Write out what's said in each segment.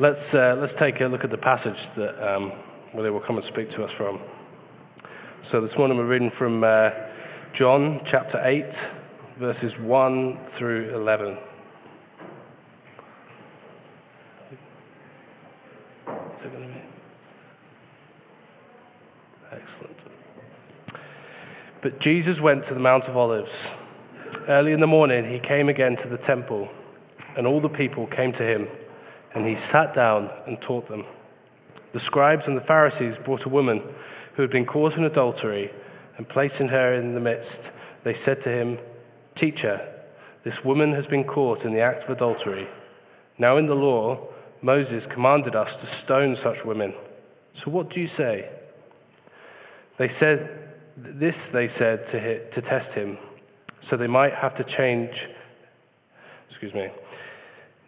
Let's, uh, let's take a look at the passage that um, Willie will come and speak to us from. So this morning we're reading from uh, John chapter 8, verses 1 through 11. Excellent. But Jesus went to the Mount of Olives. Early in the morning he came again to the temple, and all the people came to him and he sat down and taught them. The scribes and the Pharisees brought a woman who had been caught in adultery, and placing her in the midst, they said to him, Teacher, this woman has been caught in the act of adultery. Now in the law, Moses commanded us to stone such women. So what do you say? They said, This they said to, hit, to test him, so they might have to change. Excuse me.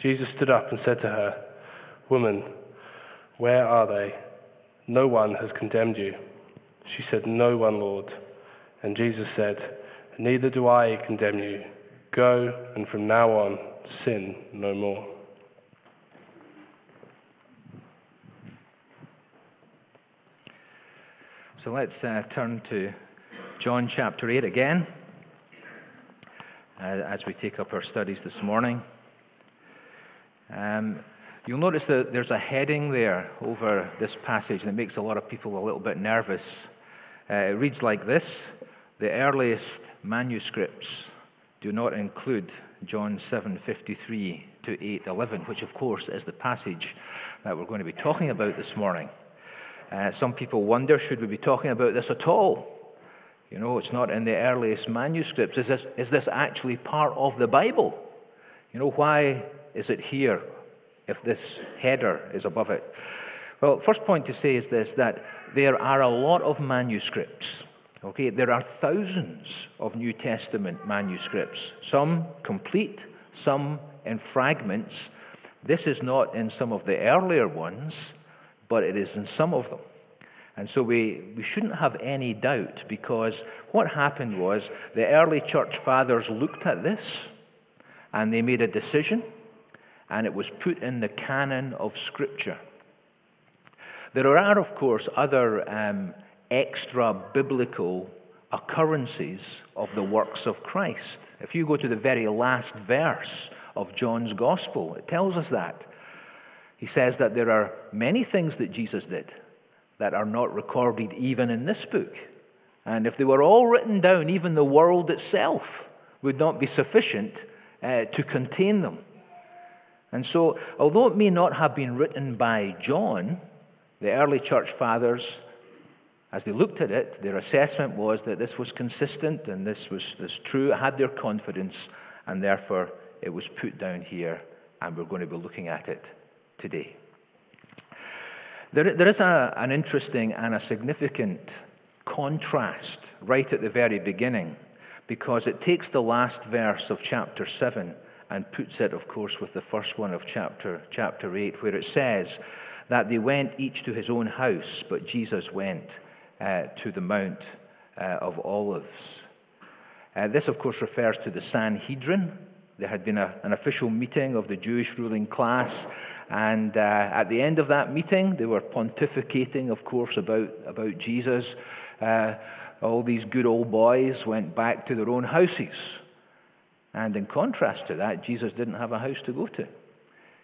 Jesus stood up and said to her, Woman, where are they? No one has condemned you. She said, No one, Lord. And Jesus said, Neither do I condemn you. Go, and from now on, sin no more. So let's uh, turn to John chapter 8 again uh, as we take up our studies this morning. Um, you'll notice that there's a heading there over this passage that makes a lot of people a little bit nervous. Uh, it reads like this The earliest manuscripts do not include John 7:53 to 8:11, which of course is the passage that we're going to be talking about this morning. Uh, some people wonder, should we be talking about this at all? You know, it's not in the earliest manuscripts. Is this, is this actually part of the Bible? You know, why is it here if this header is above it? Well, first point to say is this that there are a lot of manuscripts. Okay, there are thousands of New Testament manuscripts, some complete, some in fragments. This is not in some of the earlier ones, but it is in some of them. And so we, we shouldn't have any doubt because what happened was the early church fathers looked at this and they made a decision and it was put in the canon of Scripture. There are, of course, other um, extra biblical occurrences of the works of Christ. If you go to the very last verse of John's Gospel, it tells us that. He says that there are many things that Jesus did that are not recorded even in this book. And if they were all written down, even the world itself would not be sufficient uh, to contain them. And so, although it may not have been written by John, the early church fathers, as they looked at it, their assessment was that this was consistent and this was, this true, it had their confidence, and therefore it was put down here, and we're going to be looking at it today. There, there is a, an interesting and a significant contrast right at the very beginning because it takes the last verse of chapter 7 and puts it, of course, with the first one of chapter, chapter 8, where it says that they went each to his own house, but Jesus went uh, to the Mount uh, of Olives. Uh, this, of course, refers to the Sanhedrin. There had been a, an official meeting of the Jewish ruling class, and uh, at the end of that meeting, they were pontificating, of course, about, about Jesus. Uh, all these good old boys went back to their own houses and in contrast to that, Jesus didn't have a house to go to.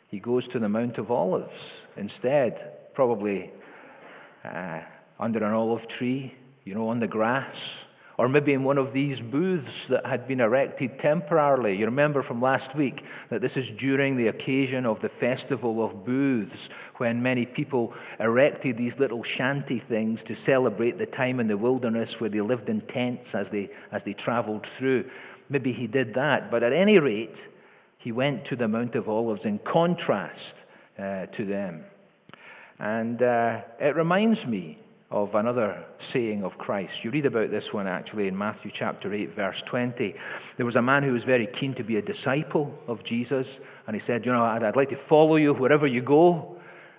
He goes to the Mount of Olives instead, probably uh, under an olive tree, you know, on the grass, or maybe in one of these booths that had been erected temporarily. You remember from last week that this is during the occasion of the Festival of Booths, when many people erected these little shanty things to celebrate the time in the wilderness where they lived in tents as they, as they traveled through. Maybe he did that, but at any rate, he went to the Mount of Olives in contrast uh, to them. And uh, it reminds me of another saying of Christ. You read about this one actually in Matthew chapter 8, verse 20. There was a man who was very keen to be a disciple of Jesus, and he said, You know, I'd, I'd like to follow you wherever you go.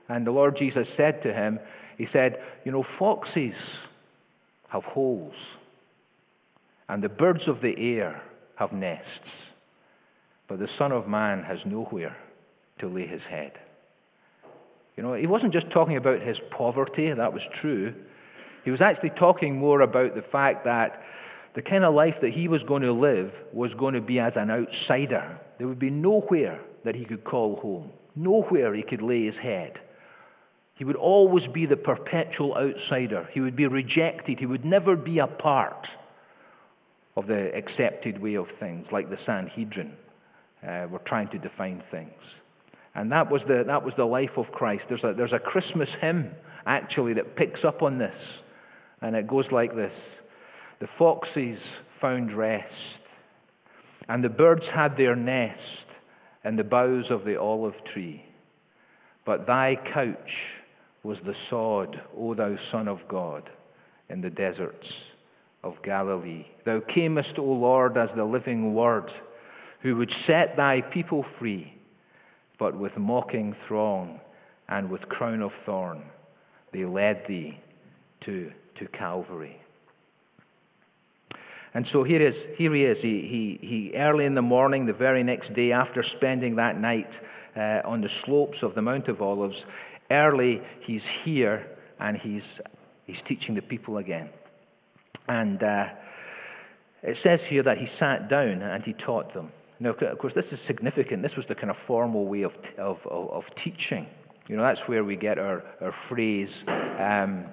And the Lord Jesus said to him, He said, You know, foxes have holes, and the birds of the air have nests, but the Son of Man has nowhere to lay his head. You know, he wasn't just talking about his poverty, that was true. He was actually talking more about the fact that the kind of life that he was going to live was going to be as an outsider. There would be nowhere that he could call home, nowhere he could lay his head. He would always be the perpetual outsider. He would be rejected. He would never be a part of the accepted way of things, like the Sanhedrin uh, were trying to define things. And that was the, that was the life of Christ. There's a, there's a Christmas hymn, actually, that picks up on this. And it goes like this The foxes found rest, and the birds had their nest in the boughs of the olive tree. But thy couch was the sod, O thou Son of God, in the deserts of Galilee. Thou camest, O Lord, as the living Word, who would set thy people free but with mocking throng and with crown of thorn, they led thee to, to Calvary. And so here, is, here he is. He, he, he, early in the morning, the very next day, after spending that night uh, on the slopes of the Mount of Olives, early he's here and he's, he's teaching the people again. And uh, it says here that he sat down and he taught them. Now, of course, this is significant. This was the kind of formal way of, of, of, teaching. You know, that's where we get our, our phrase, um,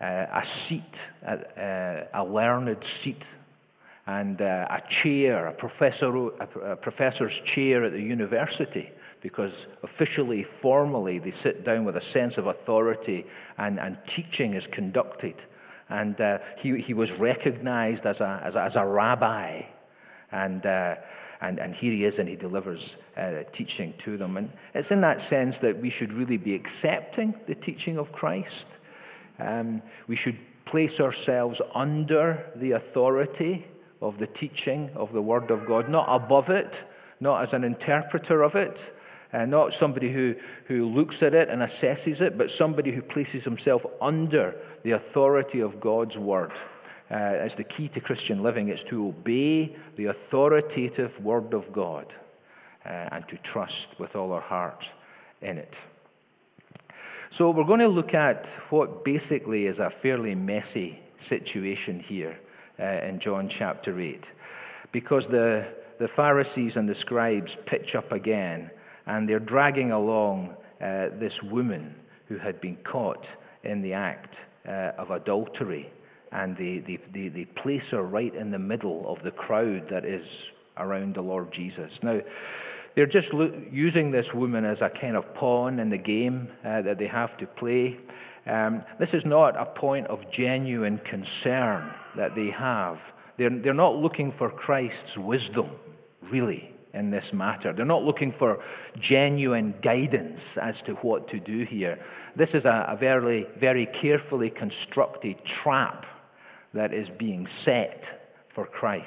uh, a seat, a, a, learned seat, and uh, a chair, a, professor, a, professor's chair at the university, because officially, formally, they sit down with a sense of authority and, and teaching is conducted. And uh, he, he was recognized as a, as a, as a rabbi. And uh, and, and here he is, and he delivers uh, teaching to them. And it's in that sense that we should really be accepting the teaching of Christ. Um, we should place ourselves under the authority of the teaching of the Word of God, not above it, not as an interpreter of it, uh, not somebody who, who looks at it and assesses it, but somebody who places himself under the authority of God's Word uh, as the key to Christian living. It's to obey the authoritative Word of God uh, and to trust with all our heart in it. So, we're going to look at what basically is a fairly messy situation here uh, in John chapter 8. Because the, the Pharisees and the scribes pitch up again, and they're dragging along uh, this woman who had been caught in the act uh, of adultery and they, they, they, they place her right in the middle of the crowd that is around the Lord Jesus. Now, they're just lo- using this woman as a kind of pawn in the game uh, that they have to play. Um, this is not a point of genuine concern that they have. They're, they're not looking for Christ's wisdom, really, in this matter. They're not looking for genuine guidance as to what to do here. This is a, a very, very carefully constructed trap that is being set for Christ.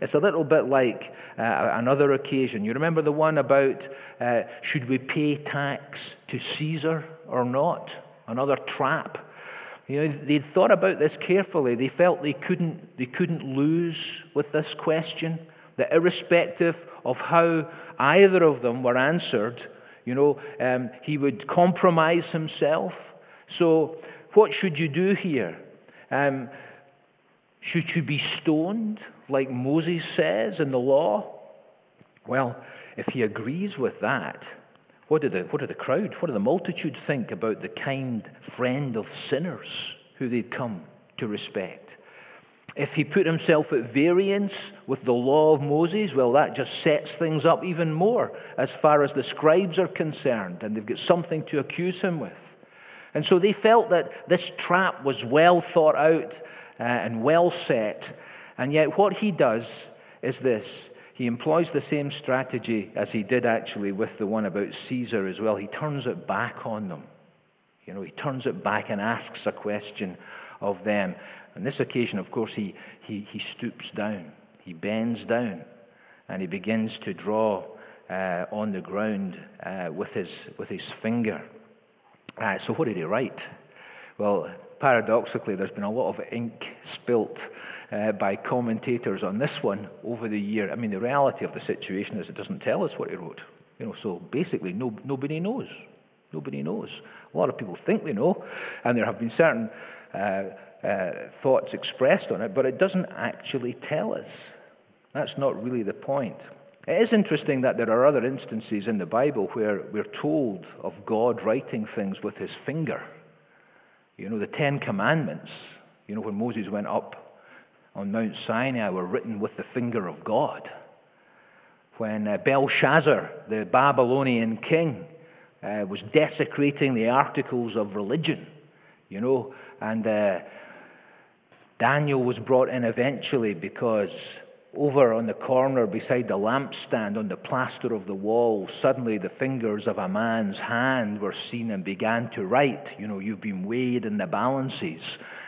It's a little bit like uh, another occasion. You remember the one about uh, should we pay tax to Caesar or not? Another trap. You know, they'd thought about this carefully. They felt they couldn't, they couldn't lose with this question. That irrespective of how either of them were answered, you know, um, he would compromise himself. So, what should you do here? Um, should you be stoned, like Moses says in the law? Well, if he agrees with that, what do the, what do the crowd, what do the multitude think about the kind friend of sinners who they'd come to respect? If he put himself at variance with the law of Moses, well, that just sets things up even more as far as the scribes are concerned, and they've got something to accuse him with. And so they felt that this trap was well thought out uh, and well set. And yet, what he does is this he employs the same strategy as he did actually with the one about Caesar as well. He turns it back on them. You know, he turns it back and asks a question of them. On this occasion, of course, he, he, he stoops down, he bends down, and he begins to draw uh, on the ground uh, with, his, with his finger. Uh, so, what did he write? Well, paradoxically, there's been a lot of ink spilt uh, by commentators on this one over the year. I mean, the reality of the situation is it doesn't tell us what he wrote. You know, so basically, no, nobody knows. Nobody knows. A lot of people think they know, and there have been certain uh, uh, thoughts expressed on it, but it doesn't actually tell us. That's not really the point. It is interesting that there are other instances in the Bible where we're told of God writing things with his finger. You know, the Ten Commandments, you know, when Moses went up on Mount Sinai were written with the finger of God. When uh, Belshazzar, the Babylonian king, uh, was desecrating the articles of religion, you know, and uh, Daniel was brought in eventually because over on the corner beside the lampstand on the plaster of the wall, suddenly the fingers of a man's hand were seen and began to write. You know, you've been weighed in the balances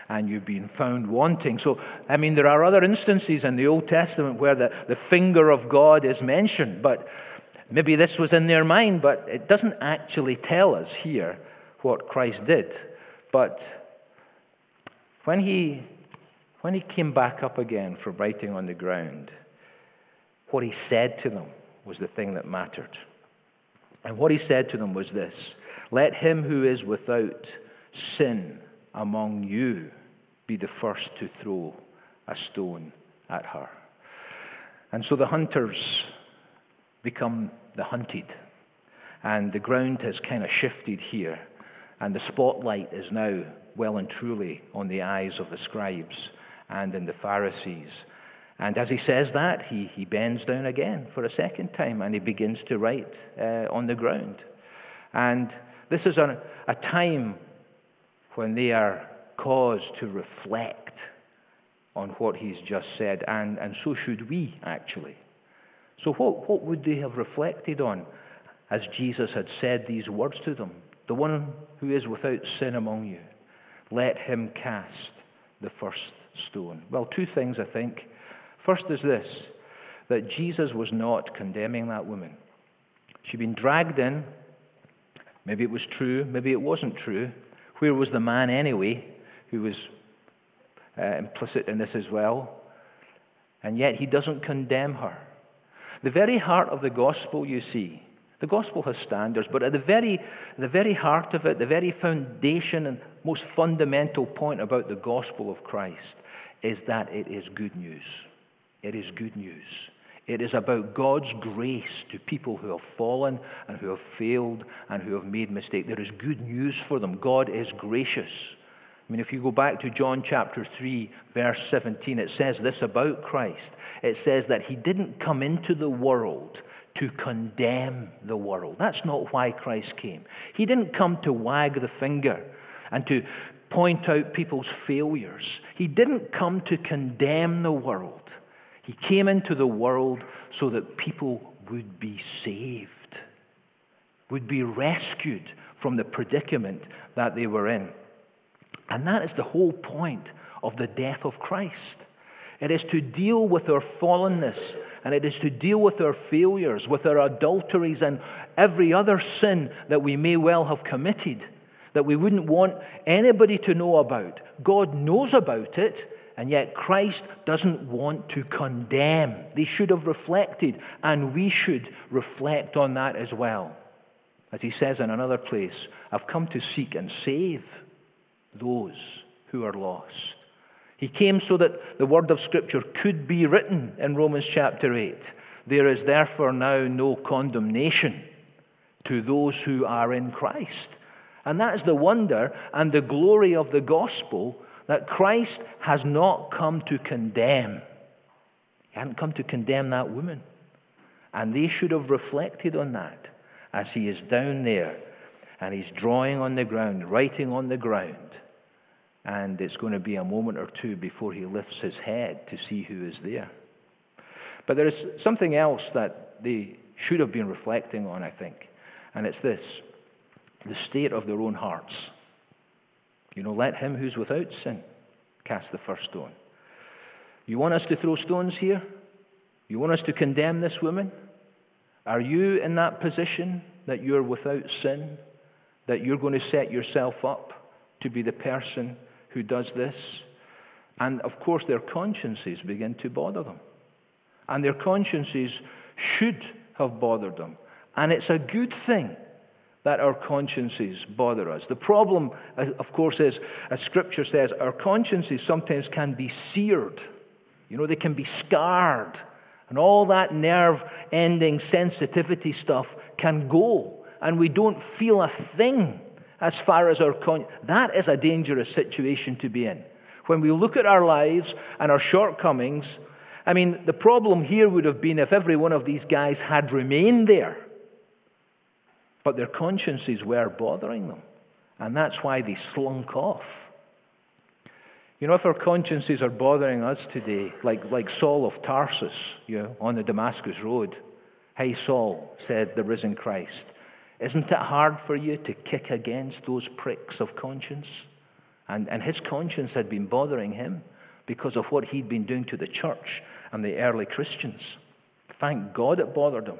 and you've been found wanting. So, I mean, there are other instances in the Old Testament where the, the finger of God is mentioned, but maybe this was in their mind, but it doesn't actually tell us here what Christ did. But when he, when he came back up again from writing on the ground, what he said to them was the thing that mattered. And what he said to them was this Let him who is without sin among you be the first to throw a stone at her. And so the hunters become the hunted. And the ground has kind of shifted here. And the spotlight is now well and truly on the eyes of the scribes and in the Pharisees. And as he says that, he, he bends down again for a second time and he begins to write uh, on the ground. And this is a, a time when they are caused to reflect on what he's just said, and, and so should we, actually. So, what, what would they have reflected on as Jesus had said these words to them? The one who is without sin among you, let him cast the first stone. Well, two things, I think. First is this that Jesus was not condemning that woman. She'd been dragged in. Maybe it was true, maybe it wasn't true. Where was the man anyway who was uh, implicit in this as well? And yet he doesn't condemn her. The very heart of the gospel, you see, the gospel has standards, but at the very, the very heart of it, the very foundation and most fundamental point about the gospel of Christ is that it is good news. It is good news. It is about God's grace to people who have fallen and who have failed and who have made mistakes. There is good news for them. God is gracious. I mean, if you go back to John chapter 3, verse 17, it says this about Christ. It says that he didn't come into the world to condemn the world. That's not why Christ came. He didn't come to wag the finger and to point out people's failures. He didn't come to condemn the world. He came into the world so that people would be saved, would be rescued from the predicament that they were in. And that is the whole point of the death of Christ. It is to deal with our fallenness, and it is to deal with our failures, with our adulteries, and every other sin that we may well have committed that we wouldn't want anybody to know about. God knows about it, and yet Christ doesn't want to condemn. They should have reflected, and we should reflect on that as well. As he says in another place, I've come to seek and save those who are lost. He came so that the word of Scripture could be written in Romans chapter 8. There is therefore now no condemnation to those who are in Christ. And that is the wonder and the glory of the gospel that Christ has not come to condemn. He hadn't come to condemn that woman. And they should have reflected on that as he is down there and he's drawing on the ground, writing on the ground. And it's going to be a moment or two before he lifts his head to see who is there. But there is something else that they should have been reflecting on, I think, and it's this the state of their own hearts. You know, let him who's without sin cast the first stone. You want us to throw stones here? You want us to condemn this woman? Are you in that position that you're without sin? That you're going to set yourself up to be the person who does this? And of course, their consciences begin to bother them. And their consciences should have bothered them. And it's a good thing that our consciences bother us. The problem, uh, of course, is, as Scripture says, our consciences sometimes can be seared. You know, they can be scarred. And all that nerve ending sensitivity stuff can go. And we don't feel a thing as far as our conscience. That is a dangerous situation to be in. When we look at our lives and our shortcomings, I mean, the problem here would have been if every one of these guys had remained there. But their consciences were bothering them. And that's why they slunk off. You know, if our consciences are bothering us today, like, like Saul of Tarsus, you know, on the Damascus Road, Hey, Saul, said the risen Christ, isn't it hard for you to kick against those pricks of conscience? And, and his conscience had been bothering him because of what he'd been doing to the church and the early Christians. Thank God it bothered him.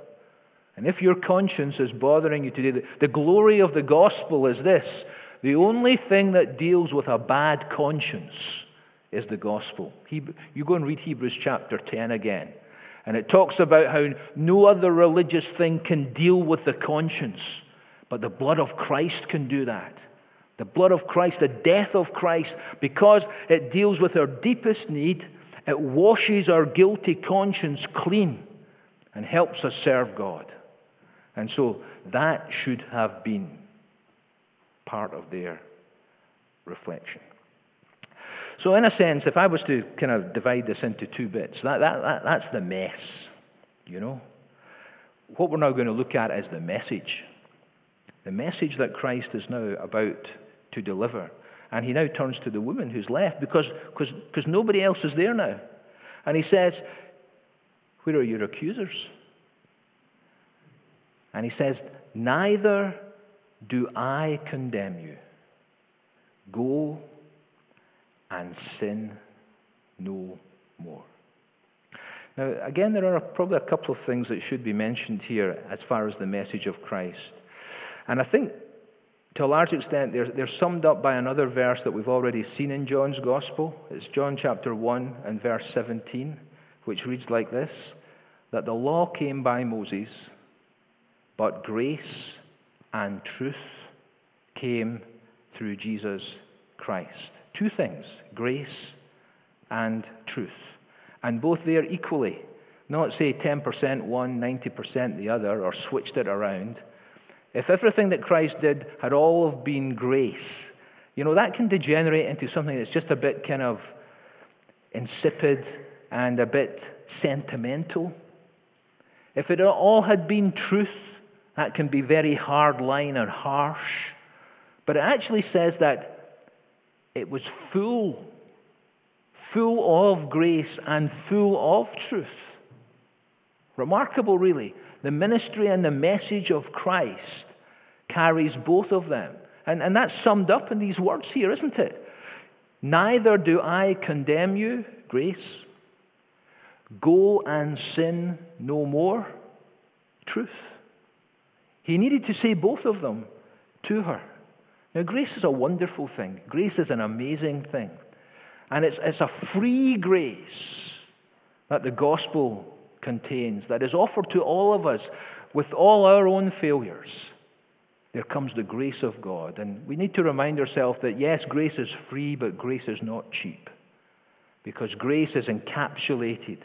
And if your conscience is bothering you today, the, the glory of the gospel is this the only thing that deals with a bad conscience is the gospel. You go and read Hebrews chapter 10 again. And it talks about how no other religious thing can deal with the conscience, but the blood of Christ can do that. The blood of Christ, the death of Christ, because it deals with our deepest need, it washes our guilty conscience clean and helps us serve God. And so that should have been part of their reflection. So, in a sense, if I was to kind of divide this into two bits, that, that, that, that's the mess, you know. What we're now going to look at is the message. The message that Christ is now about to deliver. And he now turns to the woman who's left because cause, cause nobody else is there now. And he says, Where are your accusers? And he says, Neither do I condemn you. Go and sin no more. Now, again, there are probably a couple of things that should be mentioned here as far as the message of Christ. And I think, to a large extent, they're, they're summed up by another verse that we've already seen in John's Gospel. It's John chapter 1 and verse 17, which reads like this That the law came by Moses, but grace and truth came through Jesus Christ. Two things grace and truth. And both there equally. Not say 10% one, 90% the other, or switched it around. If everything that Christ did had all of been grace, you know, that can degenerate into something that's just a bit kind of insipid and a bit sentimental. If it all had been truth, that can be very hard line and harsh. But it actually says that it was full, full of grace and full of truth. Remarkable, really. The ministry and the message of Christ carries both of them. And, and that's summed up in these words here, isn't it? Neither do I condemn you, grace. Go and sin no more, truth. He needed to say both of them to her. Now, grace is a wonderful thing, grace is an amazing thing. And it's, it's a free grace that the gospel contains, that is offered to all of us with all our own failures. There comes the grace of God. And we need to remind ourselves that yes, grace is free, but grace is not cheap. Because grace is encapsulated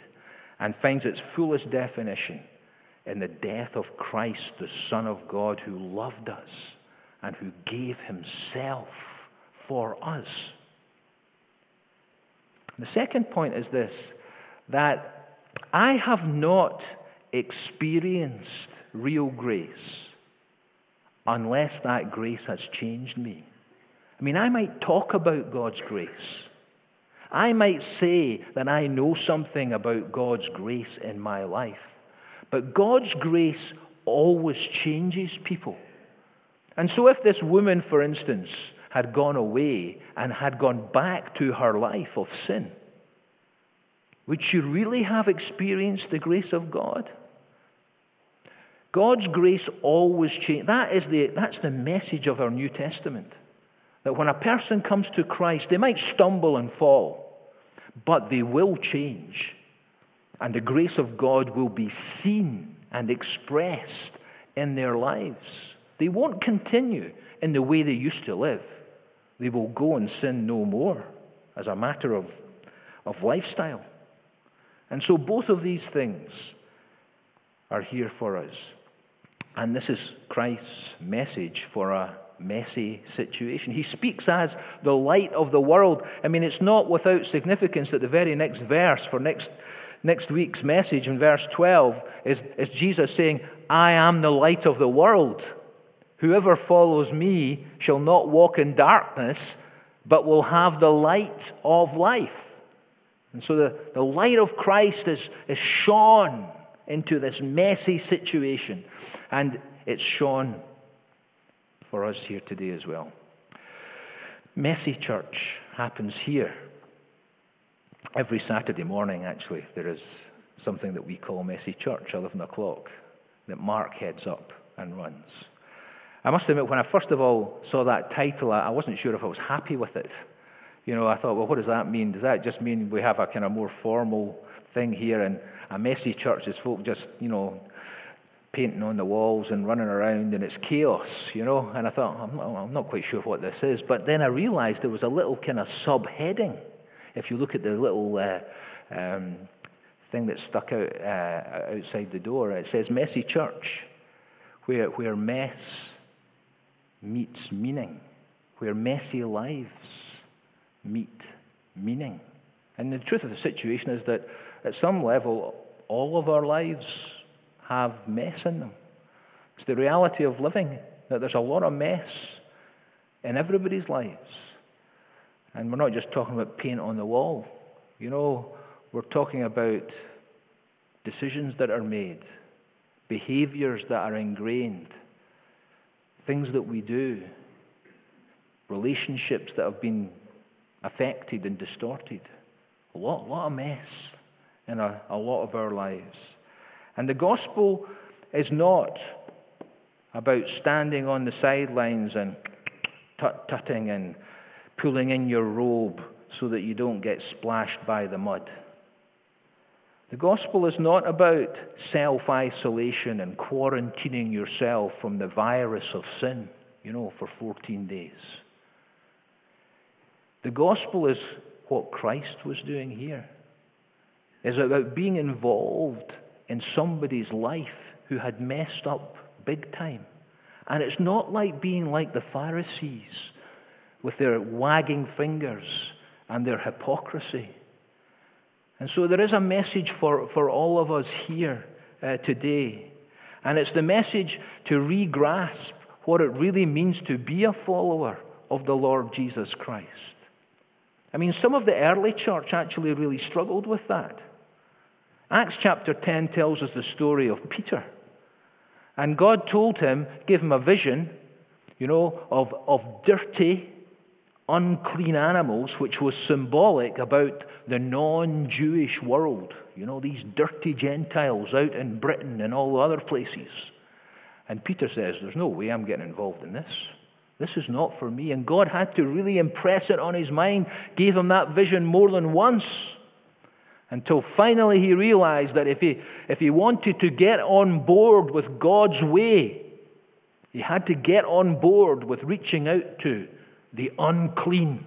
and finds its fullest definition in the death of Christ, the Son of God, who loved us and who gave himself for us. The second point is this that I have not experienced real grace unless that grace has changed me. I mean, I might talk about God's grace. I might say that I know something about God's grace in my life. But God's grace always changes people. And so, if this woman, for instance, had gone away and had gone back to her life of sin, would she really have experienced the grace of God? God's grace always changes. That is the, that's the message of our New Testament. That when a person comes to Christ, they might stumble and fall, but they will change. And the grace of God will be seen and expressed in their lives. They won't continue in the way they used to live. They will go and sin no more as a matter of, of lifestyle. And so both of these things are here for us. And this is Christ's message for a messy situation. He speaks as the light of the world. I mean, it's not without significance that the very next verse for next, next week's message in verse 12 is, is Jesus saying, I am the light of the world. Whoever follows me shall not walk in darkness, but will have the light of life. And so the, the light of Christ is, is shone into this messy situation. And it's shone for us here today as well. Messy church happens here. Every Saturday morning, actually, there is something that we call Messy Church, 11 o'clock, that Mark heads up and runs. I must admit, when I first of all saw that title, I wasn't sure if I was happy with it. You know, I thought, well, what does that mean? Does that just mean we have a kind of more formal thing here and a messy church is folk just, you know, painting on the walls and running around and it's chaos, you know. And I thought, I'm not, quite sure what this is. But then I realized there was a little kind of subheading. If you look at the little uh, um, thing that stuck out uh, outside the door, it says Messy Church, where, where mess meets meaning, where messy lives meet meaning. And the truth of the situation is that at some level, all of our lives have mess in them. It's the reality of living that there's a lot of mess in everybody's lives. And we're not just talking about paint on the wall. You know, we're talking about decisions that are made, behaviors that are ingrained, things that we do, relationships that have been affected and distorted. A lot, lot of mess in a, a lot of our lives. And the gospel is not about standing on the sidelines and tut tutting and pulling in your robe so that you don't get splashed by the mud. The gospel is not about self isolation and quarantining yourself from the virus of sin, you know, for 14 days. The gospel is what Christ was doing here. It's about being involved in somebody's life who had messed up big time. And it's not like being like the Pharisees with their wagging fingers and their hypocrisy. And so there is a message for, for all of us here uh, today. And it's the message to re grasp what it really means to be a follower of the Lord Jesus Christ. I mean, some of the early church actually really struggled with that. Acts chapter 10 tells us the story of Peter. And God told him, gave him a vision, you know, of, of dirty, unclean animals, which was symbolic about the non Jewish world. You know, these dirty Gentiles out in Britain and all the other places. And Peter says, There's no way I'm getting involved in this. This is not for me. And God had to really impress it on his mind, gave him that vision more than once. Until finally he realized that if he, if he wanted to get on board with God's way, he had to get on board with reaching out to the unclean.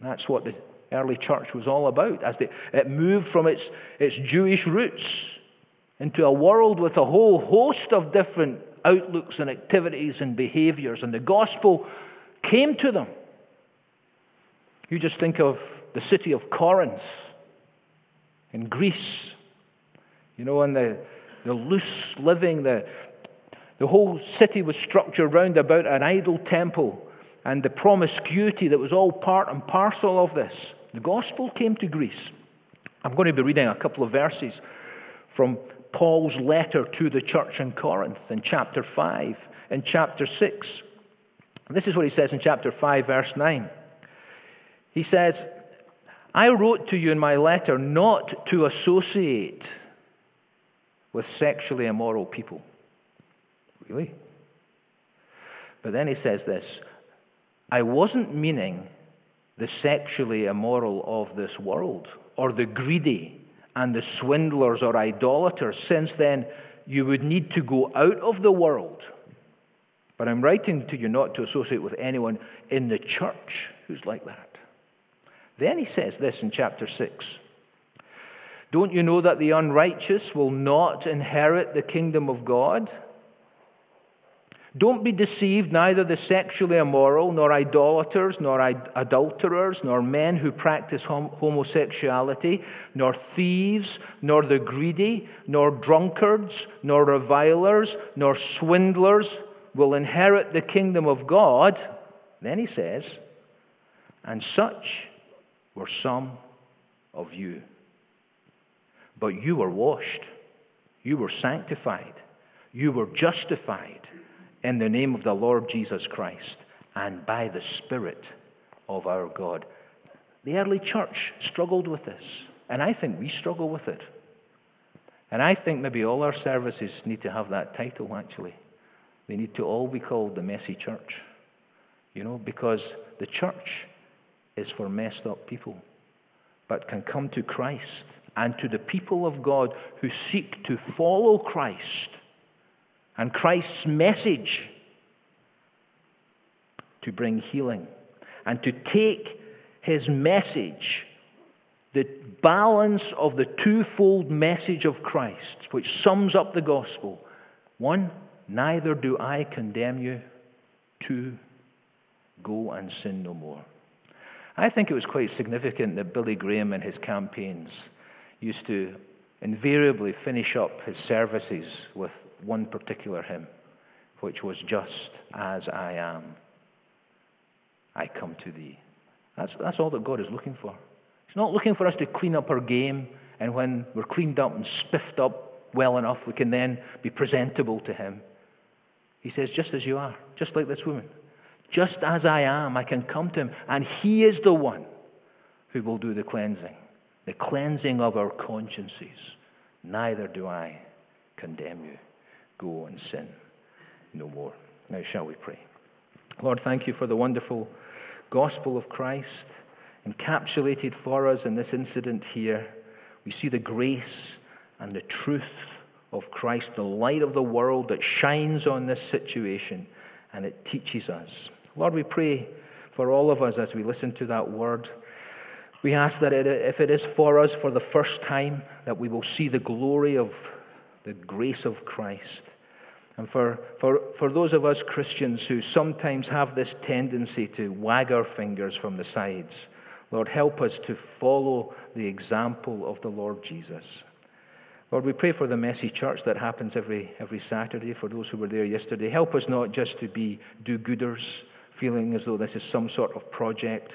That's what the early church was all about as they, it moved from its, its Jewish roots into a world with a whole host of different outlooks and activities and behaviors, and the gospel came to them. You just think of the city of Corinth in Greece, you know, and the, the loose living, the, the whole city was structured round about an idol temple and the promiscuity that was all part and parcel of this. The gospel came to Greece. I'm going to be reading a couple of verses from Paul's letter to the church in Corinth in chapter 5 and chapter 6. This is what he says in chapter 5, verse 9. He says, I wrote to you in my letter not to associate with sexually immoral people. Really? But then he says this I wasn't meaning the sexually immoral of this world, or the greedy and the swindlers or idolaters, since then you would need to go out of the world. But I'm writing to you not to associate with anyone in the church who's like that. Then he says this in chapter 6 Don't you know that the unrighteous will not inherit the kingdom of God? Don't be deceived, neither the sexually immoral, nor idolaters, nor adulterers, nor men who practice homosexuality, nor thieves, nor the greedy, nor drunkards, nor revilers, nor swindlers will inherit the kingdom of God. Then he says, and such were some of you. But you were washed, you were sanctified, you were justified in the name of the Lord Jesus Christ and by the Spirit of our God. The early church struggled with this, and I think we struggle with it. And I think maybe all our services need to have that title, actually. They need to all be called the messy church. You know, because the church is for messed up people, but can come to Christ and to the people of God who seek to follow Christ and Christ's message to bring healing and to take his message, the balance of the twofold message of Christ, which sums up the gospel. One, neither do I condemn you. Two, go and sin no more. I think it was quite significant that Billy Graham in his campaigns used to invariably finish up his services with one particular hymn, which was Just as I am, I come to thee. That's, that's all that God is looking for. He's not looking for us to clean up our game, and when we're cleaned up and spiffed up well enough, we can then be presentable to Him. He says, Just as you are, just like this woman. Just as I am, I can come to him, and he is the one who will do the cleansing, the cleansing of our consciences. Neither do I condemn you. Go and sin no more. Now, shall we pray? Lord, thank you for the wonderful gospel of Christ encapsulated for us in this incident here. We see the grace and the truth of Christ, the light of the world that shines on this situation, and it teaches us. Lord, we pray for all of us as we listen to that word. We ask that it, if it is for us for the first time, that we will see the glory of the grace of Christ. And for, for, for those of us Christians who sometimes have this tendency to wag our fingers from the sides, Lord, help us to follow the example of the Lord Jesus. Lord, we pray for the messy church that happens every, every Saturday, for those who were there yesterday. Help us not just to be do gooders feeling as though this is some sort of project,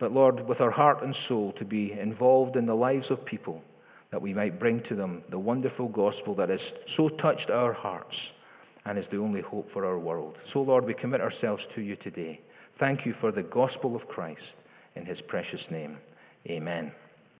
but Lord, with our heart and soul, to be involved in the lives of people, that we might bring to them the wonderful gospel that has so touched our hearts and is the only hope for our world. So, Lord, we commit ourselves to you today. Thank you for the gospel of Christ. In his precious name, amen.